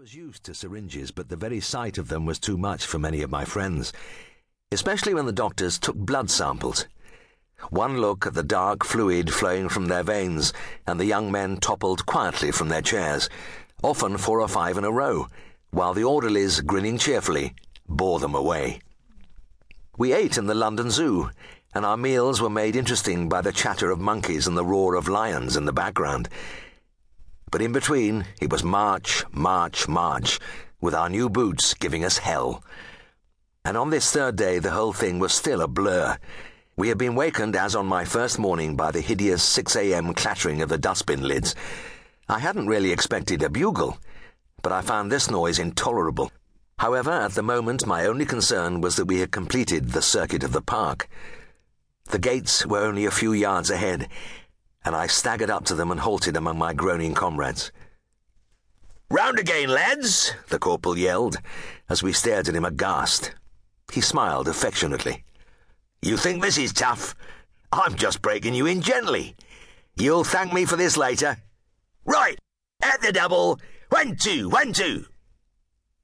was used to syringes, but the very sight of them was too much for many of my friends, especially when the doctors took blood samples. One look at the dark fluid flowing from their veins, and the young men toppled quietly from their chairs, often four or five in a row, while the orderlies, grinning cheerfully, bore them away. We ate in the London Zoo, and our meals were made interesting by the chatter of monkeys and the roar of lions in the background. But in between, it was march, march, march, with our new boots giving us hell. And on this third day, the whole thing was still a blur. We had been wakened, as on my first morning, by the hideous 6 a.m. clattering of the dustbin lids. I hadn't really expected a bugle, but I found this noise intolerable. However, at the moment, my only concern was that we had completed the circuit of the park. The gates were only a few yards ahead, and I staggered up to them and halted among my groaning comrades. Round again, lads, the corporal yelled, as we stared at him aghast. He smiled affectionately. You think this is tough? I'm just breaking you in gently. You'll thank me for this later. Right, at the double. One, two, one, two.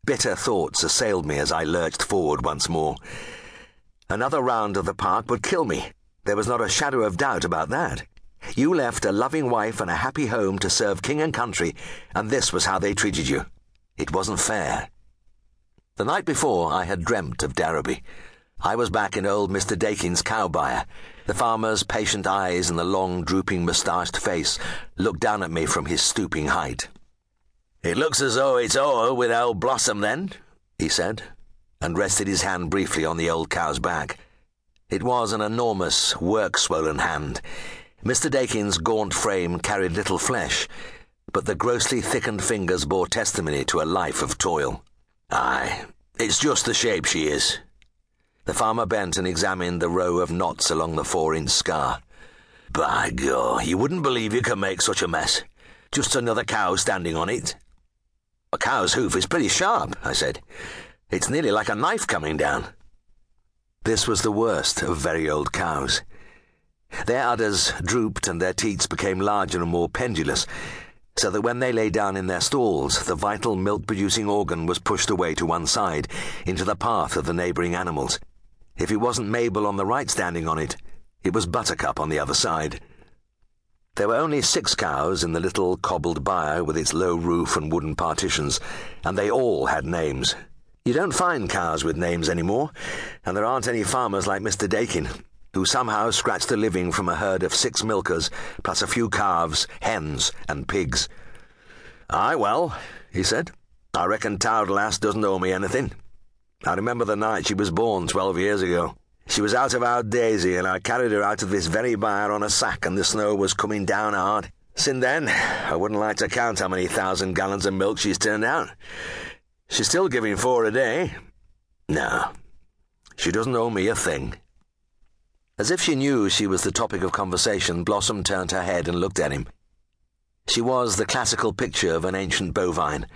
Bitter thoughts assailed me as I lurched forward once more. Another round of the park would kill me. There was not a shadow of doubt about that. You left a loving wife and a happy home to serve king and country, and this was how they treated you. It wasn't fair. The night before, I had dreamt of Darrowby. I was back in old Mr. Dakin's cow byre. The farmer's patient eyes and the long, drooping moustached face looked down at me from his stooping height. It looks as though it's o'er with old Blossom, then, he said, and rested his hand briefly on the old cow's back. It was an enormous, work swollen hand. Mr. Dakin's gaunt frame carried little flesh, but the grossly thickened fingers bore testimony to a life of toil. Aye, it's just the shape she is. The farmer bent and examined the row of knots along the four inch scar. By God, you wouldn't believe you can make such a mess. Just another cow standing on it. A cow's hoof is pretty sharp, I said. It's nearly like a knife coming down. This was the worst of very old cows. Their udders drooped and their teats became larger and more pendulous, so that when they lay down in their stalls, the vital milk producing organ was pushed away to one side, into the path of the neighbouring animals. If it wasn't Mabel on the right standing on it, it was Buttercup on the other side. There were only six cows in the little cobbled byre with its low roof and wooden partitions, and they all had names. You don't find cows with names anymore, and there aren't any farmers like Mr. Dakin, who somehow scratched a living from a herd of six milkers, plus a few calves, hens, and pigs. Aye, well, he said, I reckon Towd Lass doesn't owe me anything. I remember the night she was born twelve years ago. She was out of our daisy, and I carried her out of this very byre on a sack, and the snow was coming down hard. Since then, I wouldn't like to count how many thousand gallons of milk she's turned out. She's still giving four a day. No, she doesn't owe me a thing. As if she knew she was the topic of conversation, Blossom turned her head and looked at him. She was the classical picture of an ancient bovine,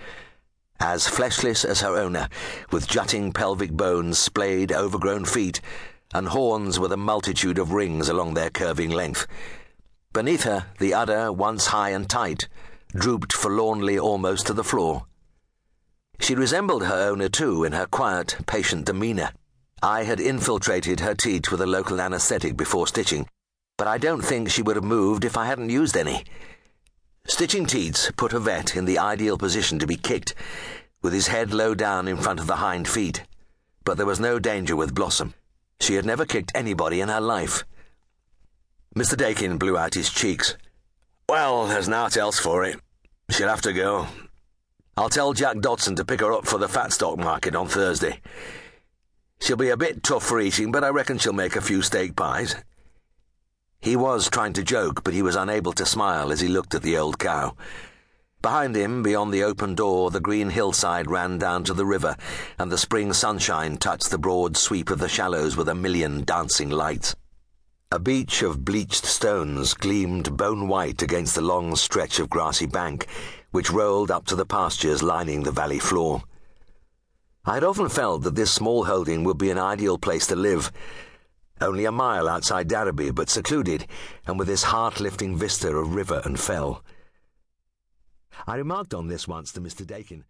as fleshless as her owner, with jutting pelvic bones, splayed, overgrown feet, and horns with a multitude of rings along their curving length. Beneath her, the udder, once high and tight, drooped forlornly almost to the floor. She resembled her owner, too, in her quiet, patient demeanour. I had infiltrated her teat with a local anaesthetic before stitching, but I don't think she would have moved if I hadn't used any. Stitching teats put a vet in the ideal position to be kicked, with his head low down in front of the hind feet. But there was no danger with Blossom. She had never kicked anybody in her life. Mr. Dakin blew out his cheeks. Well, there's naught else for it. She'll have to go. I'll tell Jack Dodson to pick her up for the fat stock market on Thursday. She'll be a bit tough for eating, but I reckon she'll make a few steak pies. He was trying to joke, but he was unable to smile as he looked at the old cow. Behind him, beyond the open door, the green hillside ran down to the river, and the spring sunshine touched the broad sweep of the shallows with a million dancing lights. A beach of bleached stones gleamed bone white against the long stretch of grassy bank, which rolled up to the pastures lining the valley floor. I had often felt that this small holding would be an ideal place to live. Only a mile outside Darrowby, but secluded, and with this heart lifting vista of river and fell. I remarked on this once to Mr. Dakin.